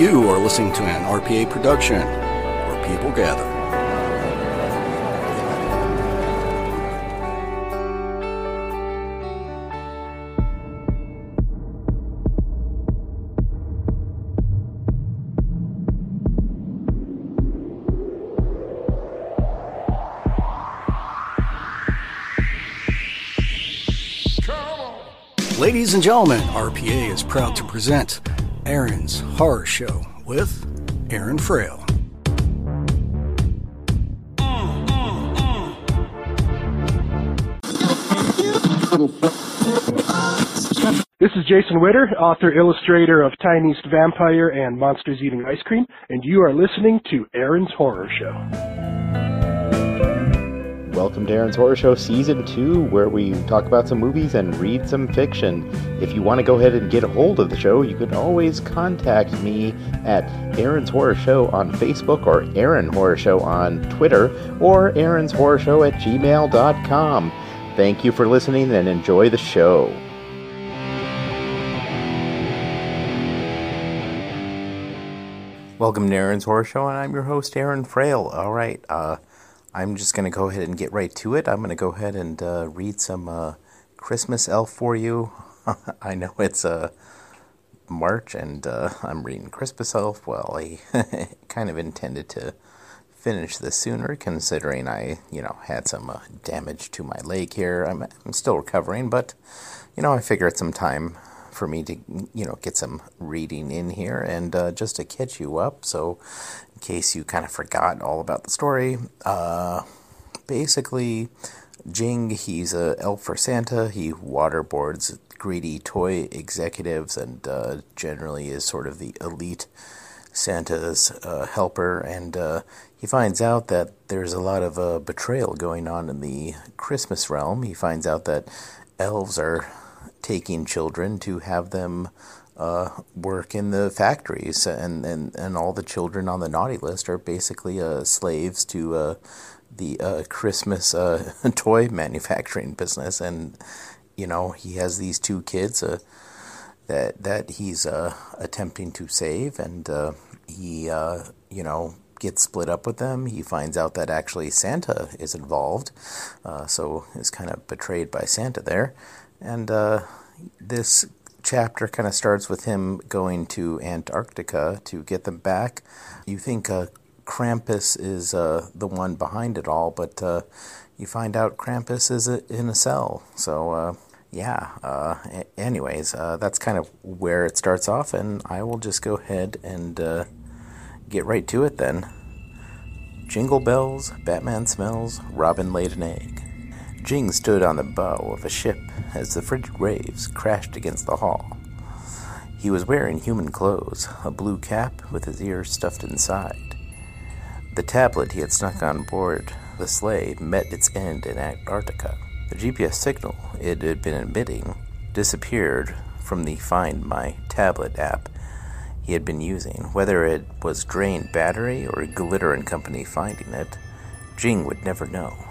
You are listening to an RPA production where people gather. Ladies and gentlemen, RPA is proud to present Aaron's Horror Show with Aaron Frail. This is Jason Witter, author illustrator of Tiny East Vampire and Monsters Eating Ice Cream, and you are listening to Aaron's Horror Show. Welcome to Aaron's Horror Show Season 2, where we talk about some movies and read some fiction. If you want to go ahead and get a hold of the show, you can always contact me at Aaron's Horror Show on Facebook or Aaron Horror Show on Twitter or Aaron's Horror Show at gmail.com. Thank you for listening and enjoy the show. Welcome to Aaron's Horror Show, and I'm your host, Aaron Frail. All right, uh, I'm just going to go ahead and get right to it. I'm going to go ahead and uh, read some uh, Christmas Elf for you. I know it's uh, March and uh, I'm reading Christmas Elf. Well, I kind of intended to finish this sooner considering I, you know, had some uh, damage to my leg here. I'm, I'm still recovering, but, you know, I figured some time for me to, you know, get some reading in here and uh, just to catch you up. So, case you kind of forgot all about the story, uh, basically, Jing, he's a elf for Santa. He waterboards greedy toy executives and uh, generally is sort of the elite Santa's uh, helper. And uh, he finds out that there's a lot of uh, betrayal going on in the Christmas realm. He finds out that elves are taking children to have them uh, work in the factories, and, and, and all the children on the naughty list are basically uh, slaves to uh, the uh, Christmas uh, toy manufacturing business. And you know, he has these two kids uh, that that he's attempting to save, and he you know gets split up with them. He finds out that actually Santa is involved, so is kind of betrayed by Santa there. And this chapter kind of starts with him going to Antarctica to get them back. You think uh, Krampus is uh, the one behind it all, but uh, you find out Krampus is in a cell. So, uh, yeah, uh, anyways, uh, that's kind of where it starts off, and I will just go ahead and get right to it then. Jingle bells, Batman smells, Robin laid an egg. Jing stood on the bow of a ship as the frigid waves crashed against the hull. He was wearing human clothes, a blue cap with his ears stuffed inside. The tablet he had snuck on board the sleigh met its end in Antarctica. The GPS signal it had been emitting disappeared from the Find My Tablet app he had been using. Whether it was drained battery or Glitter and Company finding it, Jing would never know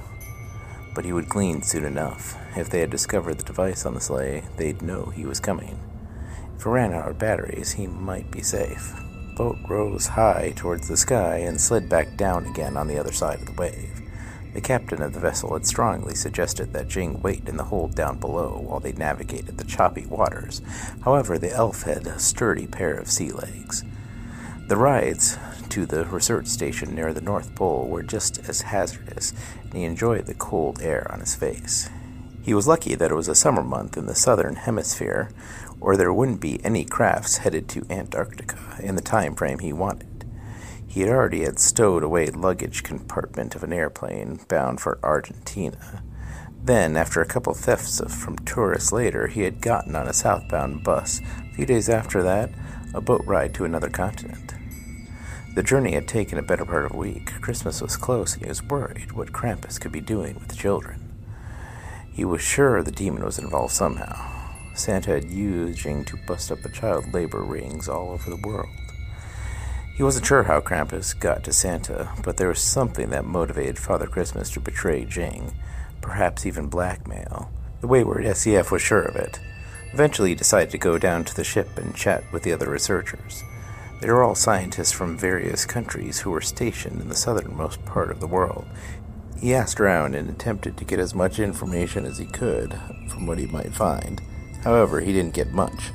but he would glean soon enough. If they had discovered the device on the sleigh, they'd know he was coming. If it ran out of batteries, he might be safe. Boat rose high towards the sky and slid back down again on the other side of the wave. The captain of the vessel had strongly suggested that Jing wait in the hold down below while they navigated the choppy waters. However, the elf had a sturdy pair of sea legs. The rides to the research station near the North Pole were just as hazardous, and he enjoyed the cold air on his face. He was lucky that it was a summer month in the southern hemisphere, or there wouldn't be any crafts headed to Antarctica in the time frame he wanted. He had already had stowed away luggage compartment of an airplane bound for Argentina, Then, after a couple thefts from tourists later, he had gotten on a southbound bus. A few days after that, a boat ride to another continent. The journey had taken a better part of a week. Christmas was close, and he was worried what Krampus could be doing with the children. He was sure the demon was involved somehow. Santa had used Jing to bust up the child labor rings all over the world. He wasn't sure how Krampus got to Santa, but there was something that motivated Father Christmas to betray Jing, perhaps even blackmail. The wayward SCF was sure of it. Eventually, he decided to go down to the ship and chat with the other researchers. They were all scientists from various countries who were stationed in the southernmost part of the world. He asked around and attempted to get as much information as he could from what he might find. However, he didn't get much.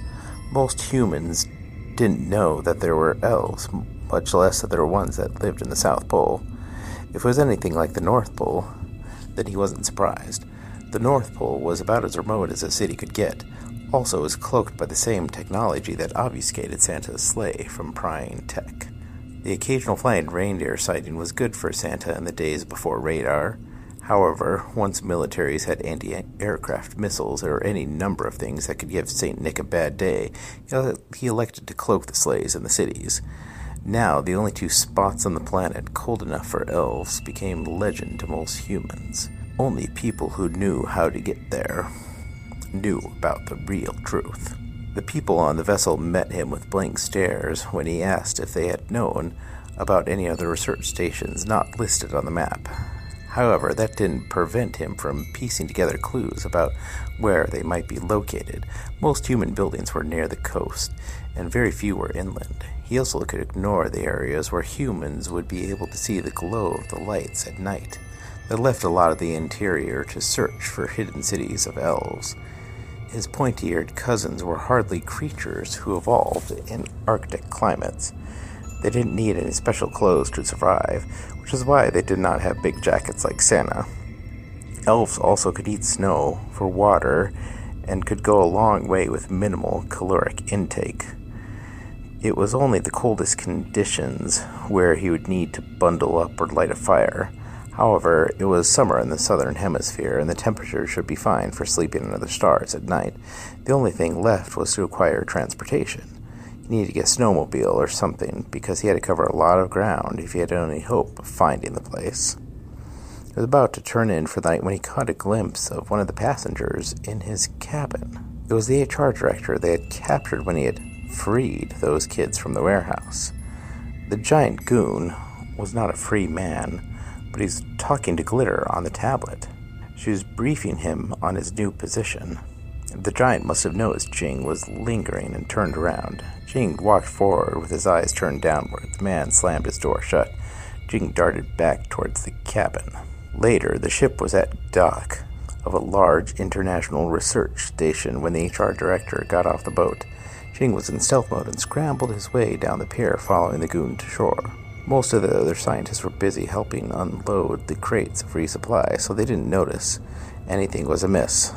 Most humans didn't know that there were elves, much less that there were ones that lived in the South Pole. If it was anything like the North Pole, then he wasn't surprised. The North Pole was about as remote as a city could get. Also, was cloaked by the same technology that obfuscated Santa's sleigh from prying tech. The occasional flying reindeer sighting was good for Santa in the days before radar. However, once militaries had anti aircraft missiles or any number of things that could give St. Nick a bad day, he elected to cloak the sleighs in the cities. Now, the only two spots on the planet cold enough for elves became legend to most humans. Only people who knew how to get there knew about the real truth. The people on the vessel met him with blank stares when he asked if they had known about any other research stations not listed on the map. However, that didn't prevent him from piecing together clues about where they might be located. Most human buildings were near the coast, and very few were inland. He also could ignore the areas where humans would be able to see the glow of the lights at night. That left a lot of the interior to search for hidden cities of elves. His pointy eared cousins were hardly creatures who evolved in Arctic climates. They didn't need any special clothes to survive, which is why they did not have big jackets like Santa. Elves also could eat snow for water and could go a long way with minimal caloric intake. It was only the coldest conditions where he would need to bundle up or light a fire. However, it was summer in the southern hemisphere, and the temperature should be fine for sleeping under the stars at night. The only thing left was to acquire transportation. He needed to get a snowmobile or something because he had to cover a lot of ground if he had any hope of finding the place. He was about to turn in for the night when he caught a glimpse of one of the passengers in his cabin. It was the HR director they had captured when he had freed those kids from the warehouse. The giant goon was not a free man, but he's talking to Glitter on the tablet. She was briefing him on his new position. The giant must have noticed Jing was lingering and turned around. Jing walked forward with his eyes turned downward. The man slammed his door shut. Jing darted back towards the cabin. Later, the ship was at dock of a large international research station when the HR director got off the boat. Jing was in stealth mode and scrambled his way down the pier following the goon to shore. Most of the other scientists were busy helping unload the crates of resupply, so they didn't notice anything was amiss.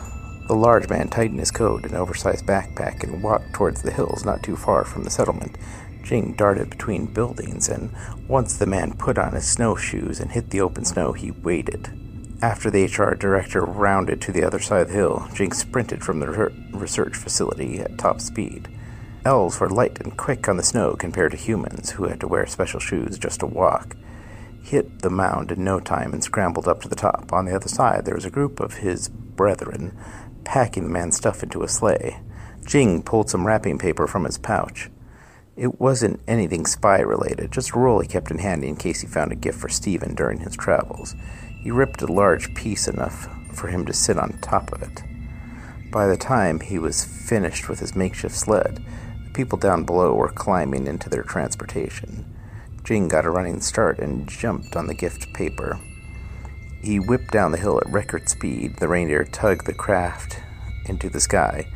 The large man tightened his coat and oversized backpack and walked towards the hills not too far from the settlement. Jing darted between buildings, and once the man put on his snowshoes and hit the open snow, he waited. After the HR director rounded to the other side of the hill, Jing sprinted from the research facility at top speed. Elves were light and quick on the snow compared to humans, who had to wear special shoes just to walk. He hit the mound in no time and scrambled up to the top. On the other side, there was a group of his brethren packing the man's stuff into a sleigh. Jing pulled some wrapping paper from his pouch. It wasn't anything spy related, just a roll he kept in handy in case he found a gift for Stephen during his travels. He ripped a large piece enough for him to sit on top of it. By the time he was finished with his makeshift sled, people down below were climbing into their transportation. Jing got a running start and jumped on the gift paper. He whipped down the hill at record speed. The reindeer tugged the craft into the sky.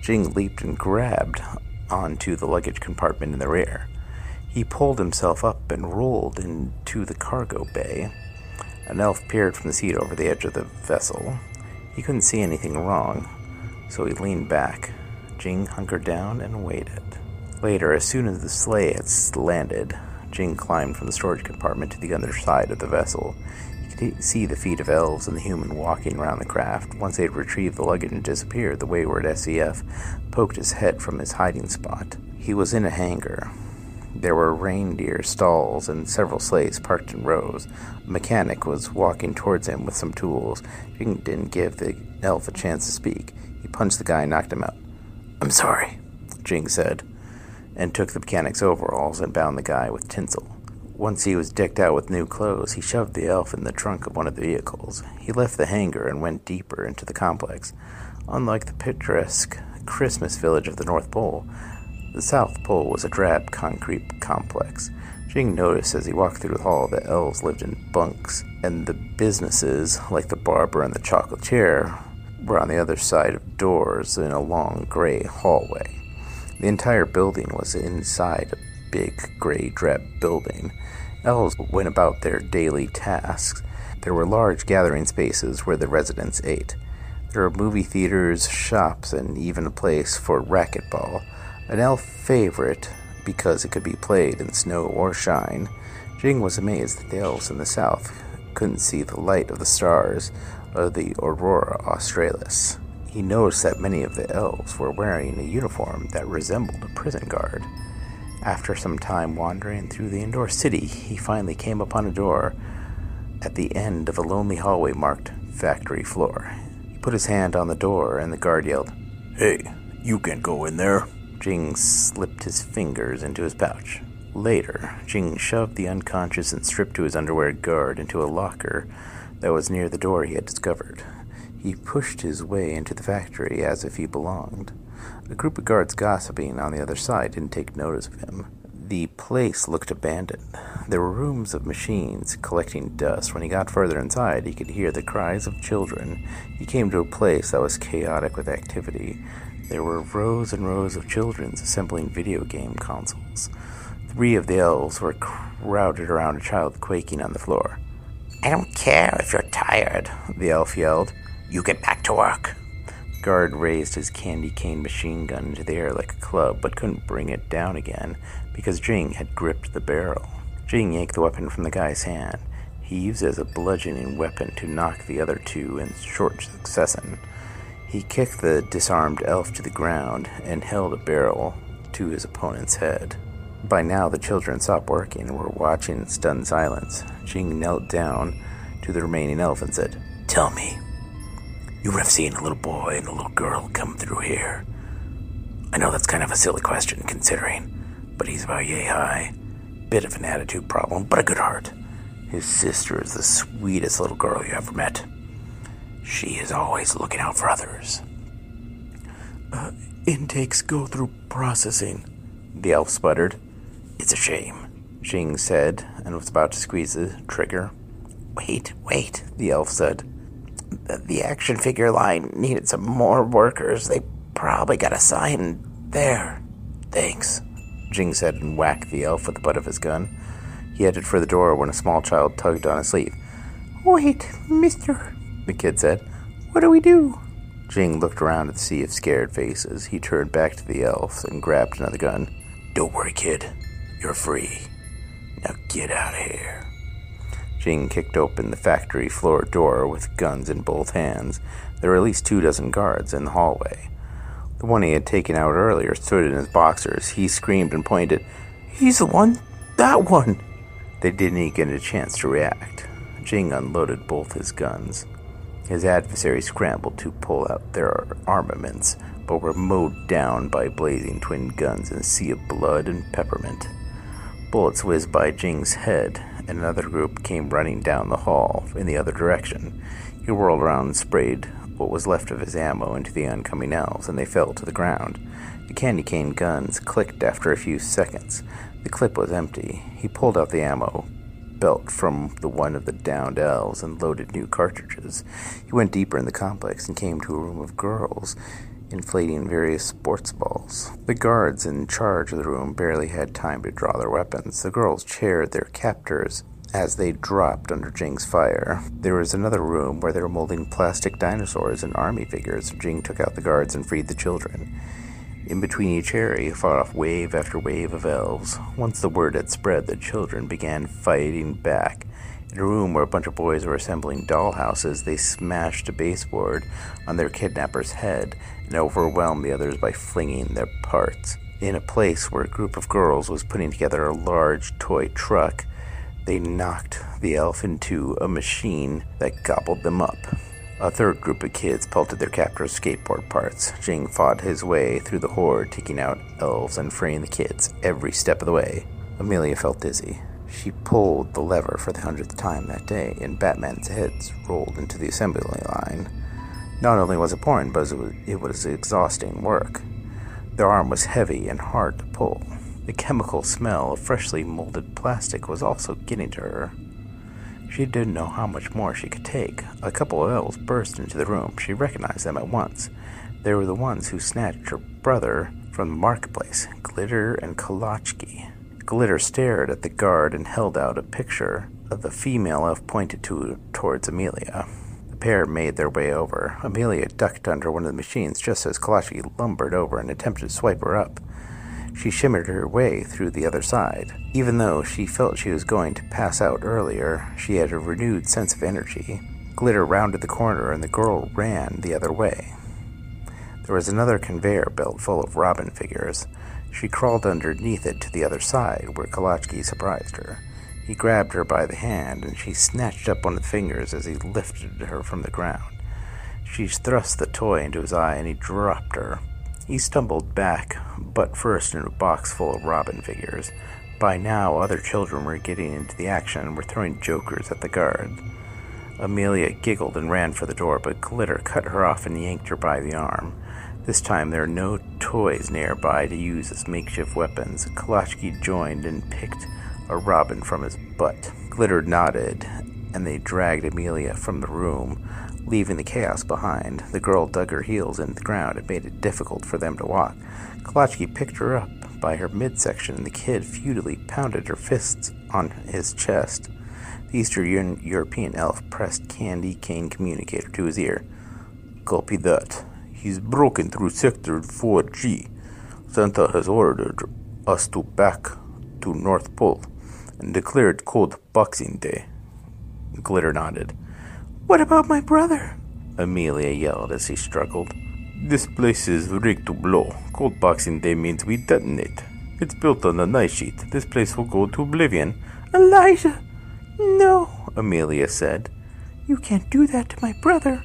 Jing leaped and grabbed onto the luggage compartment in the rear. He pulled himself up and rolled into the cargo bay. An elf peered from the seat over the edge of the vessel. He couldn't see anything wrong, so he leaned back. Jing hunkered down and waited. Later, as soon as the sleigh had landed, Jing climbed from the storage compartment to the other side of the vessel He could see the feet of elves and the human walking around the craft. Once they had retrieved the luggage and disappeared, the wayward SEF poked his head from his hiding spot. He was in a hangar. There were reindeer stalls and several sleighs parked in rows. A mechanic was walking towards him with some tools. Jing didn't give the elf a chance to speak. He punched the guy and knocked him out. I'm sorry, Jing said, and took the mechanic's overalls and bound the guy with tinsel. Once he was decked out with new clothes, he shoved the elf in the trunk of one of the vehicles. He left the hangar and went deeper into the complex. Unlike the picturesque Christmas village of the North Pole, the South Pole was a drab concrete complex. Jing noticed as he walked through the hall that elves lived in bunks, and the businesses, like the barber and the chocolatier, were on the other side of doors in a long gray hallway. The entire building was inside a big gray drab building. Elves went about their daily tasks. There were large gathering spaces where the residents ate. There were movie theaters, shops, and even a place for racquetball. An elf favorite because it could be played in snow or shine. Jing was amazed that the elves in the south couldn't see the light of the stars of the aurora australis. He noticed that many of the elves were wearing a uniform that resembled a prison guard. After some time wandering through the indoor city, he finally came upon a door at the end of a lonely hallway marked factory floor. He put his hand on the door, and the guard yelled, Hey, you can't go in there. Jing slipped his fingers into his pouch. Later, Jing shoved the unconscious and stripped to his underwear guard into a locker that was near the door he had discovered. He pushed his way into the factory as if he belonged. A group of guards gossiping on the other side didn't take notice of him. The place looked abandoned. There were rooms of machines collecting dust. When he got further inside, he could hear the cries of children. He came to a place that was chaotic with activity. There were rows and rows of children assembling video game consoles. Three of the elves were crowded around a child quaking on the floor. I don't care if you're tired, the elf yelled. You get back to work. The guard raised his candy cane machine gun into the air like a club, but couldn't bring it down again because Jing had gripped the barrel. Jing yanked the weapon from the guy's hand. He used it as a bludgeoning weapon to knock the other two in short succession. He kicked the disarmed elf to the ground and held a barrel to his opponent's head. By now, the children stopped working and were watching in stunned silence. Jing knelt down to the remaining elf and said, Tell me, you have seen a little boy and a little girl come through here. I know that's kind of a silly question considering, but he's about yay high. Bit of an attitude problem, but a good heart. His sister is the sweetest little girl you ever met. She is always looking out for others. Uh, intakes go through processing, the elf sputtered. It's a shame, Jing said, and was about to squeeze the trigger. Wait, wait, the elf said. The action figure line needed some more workers. They probably got assigned there. Thanks, Jing said and whacked the elf with the butt of his gun. He headed for the door when a small child tugged on his sleeve. Wait, mister, the kid said. What do we do? Jing looked around at the sea of scared faces. He turned back to the elf and grabbed another gun. Don't worry, kid. You're free. Now get out of here. Jing kicked open the factory floor door with guns in both hands. There were at least two dozen guards in the hallway. The one he had taken out earlier stood in his boxers. He screamed and pointed. He's the one! That one! They didn't even get a chance to react. Jing unloaded both his guns. His adversaries scrambled to pull out their armaments, but were mowed down by blazing twin guns in a sea of blood and peppermint. Bullets whizzed by Jing's head, and another group came running down the hall in the other direction. He whirled around and sprayed what was left of his ammo into the oncoming elves, and they fell to the ground. The candy cane guns clicked after a few seconds. The clip was empty. He pulled out the ammo, belt from the one of the downed elves and loaded new cartridges. He went deeper in the complex and came to a room of girls inflating various sports balls. The guards in charge of the room barely had time to draw their weapons. The girls cheered their captors as they dropped under Jing's fire. There was another room where they were molding plastic dinosaurs and army figures. Jing took out the guards and freed the children. In between each area, fought off wave after wave of elves. Once the word had spread, the children began fighting back In a room where a bunch of boys were assembling dollhouses, they smashed a baseboard on their kidnapper's head and overwhelmed the others by flinging their parts. In a place where a group of girls was putting together a large toy truck, they knocked the elf into a machine that gobbled them up. A third group of kids pelted their captor's skateboard parts. Jing fought his way through the horde, taking out elves and freeing the kids every step of the way. Amelia felt dizzy. She pulled the lever for the hundredth time that day, and Batman's heads rolled into the assembly line. Not only was it boring, but it was, exhausting work. The arm was heavy and hard to pull. The chemical smell of freshly molded plastic was also getting to her. She didn't know how much more she could take. A couple of elves burst into the room. She recognized them at once. They were the ones who snatched her brother from the marketplace, Glitter and Kolachki. Glitter stared at the guard and held out a picture of the female elf pointed to towards Amelia. The pair made their way over. Amelia ducked under one of the machines just as Kolachki lumbered over and attempted to swipe her up. She shimmered her way through the other side. Even though she felt she was going to pass out earlier, she had a renewed sense of energy. Glitter rounded the corner and the girl ran the other way. There was another conveyor belt full of Robin figures. She crawled underneath it to the other side, where Kolachki surprised her. He grabbed her by the hand, and she snatched up one of the fingers as he lifted her from the ground. She thrust the toy into his eye, and he dropped her. He stumbled back, but first into a box full of Robin figures. By now, other children were getting into the action and were throwing jokers at the guard. Amelia giggled and ran for the door, but Glitter cut her off and yanked her by the arm. This time there were no toys nearby to use as makeshift weapons. Kolachki joined and picked a robin from his butt. Glitter nodded, and they dragged Amelia from the room, leaving the chaos behind. The girl dug her heels into the ground and made it difficult for them to walk. Kolachki picked her up by her midsection, and the kid futilely pounded her fists on his chest. The Eastern European elf pressed candy cane communicator to his ear. Copy that. He's broken through Sector 4G. Santa has ordered us to back to North Pole and declared cold Boxing Day. Glitter nodded. What about my brother? Amelia yelled as he struggled. This place is rigged to blow. Cold Boxing Day means we detonate. It's built on an ice sheet. This place will go to oblivion. Elijah! No, Amelia said. You can't do that to my brother.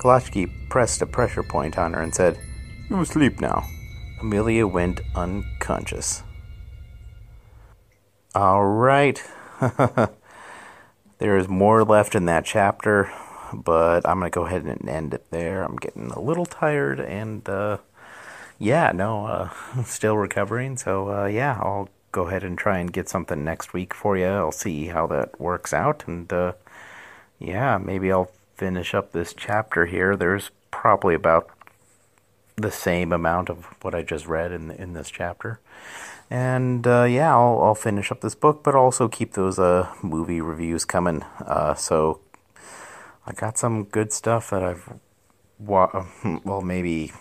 Kolachki pressed a pressure point on her and said, You sleep now. Amelia went unconscious. All right. there is more left in that chapter, but I'm going to go ahead and end it there. I'm getting a little tired and, uh, yeah, no, uh, still recovering. So, uh, yeah, I'll go ahead and try and get something next week for you. I'll see how that works out. And, uh, yeah, maybe I'll finish up this chapter here. There's probably about the same amount of what I just read in in this chapter. And uh, yeah, I'll, I'll finish up this book, but also keep those uh, movie reviews coming. Uh, so I got some good stuff that I've wa- well maybe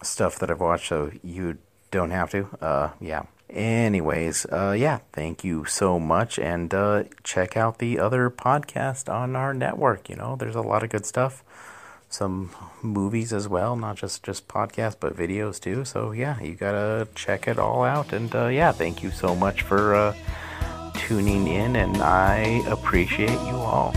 stuff that I've watched, so you don't have to. Uh, yeah. Anyways, uh, yeah, thank you so much, and uh, check out the other podcast on our network. You know, there's a lot of good stuff some movies as well, not just just podcasts, but videos too. So yeah, you gotta check it all out. And uh, yeah, thank you so much for uh, tuning in, and I appreciate you all.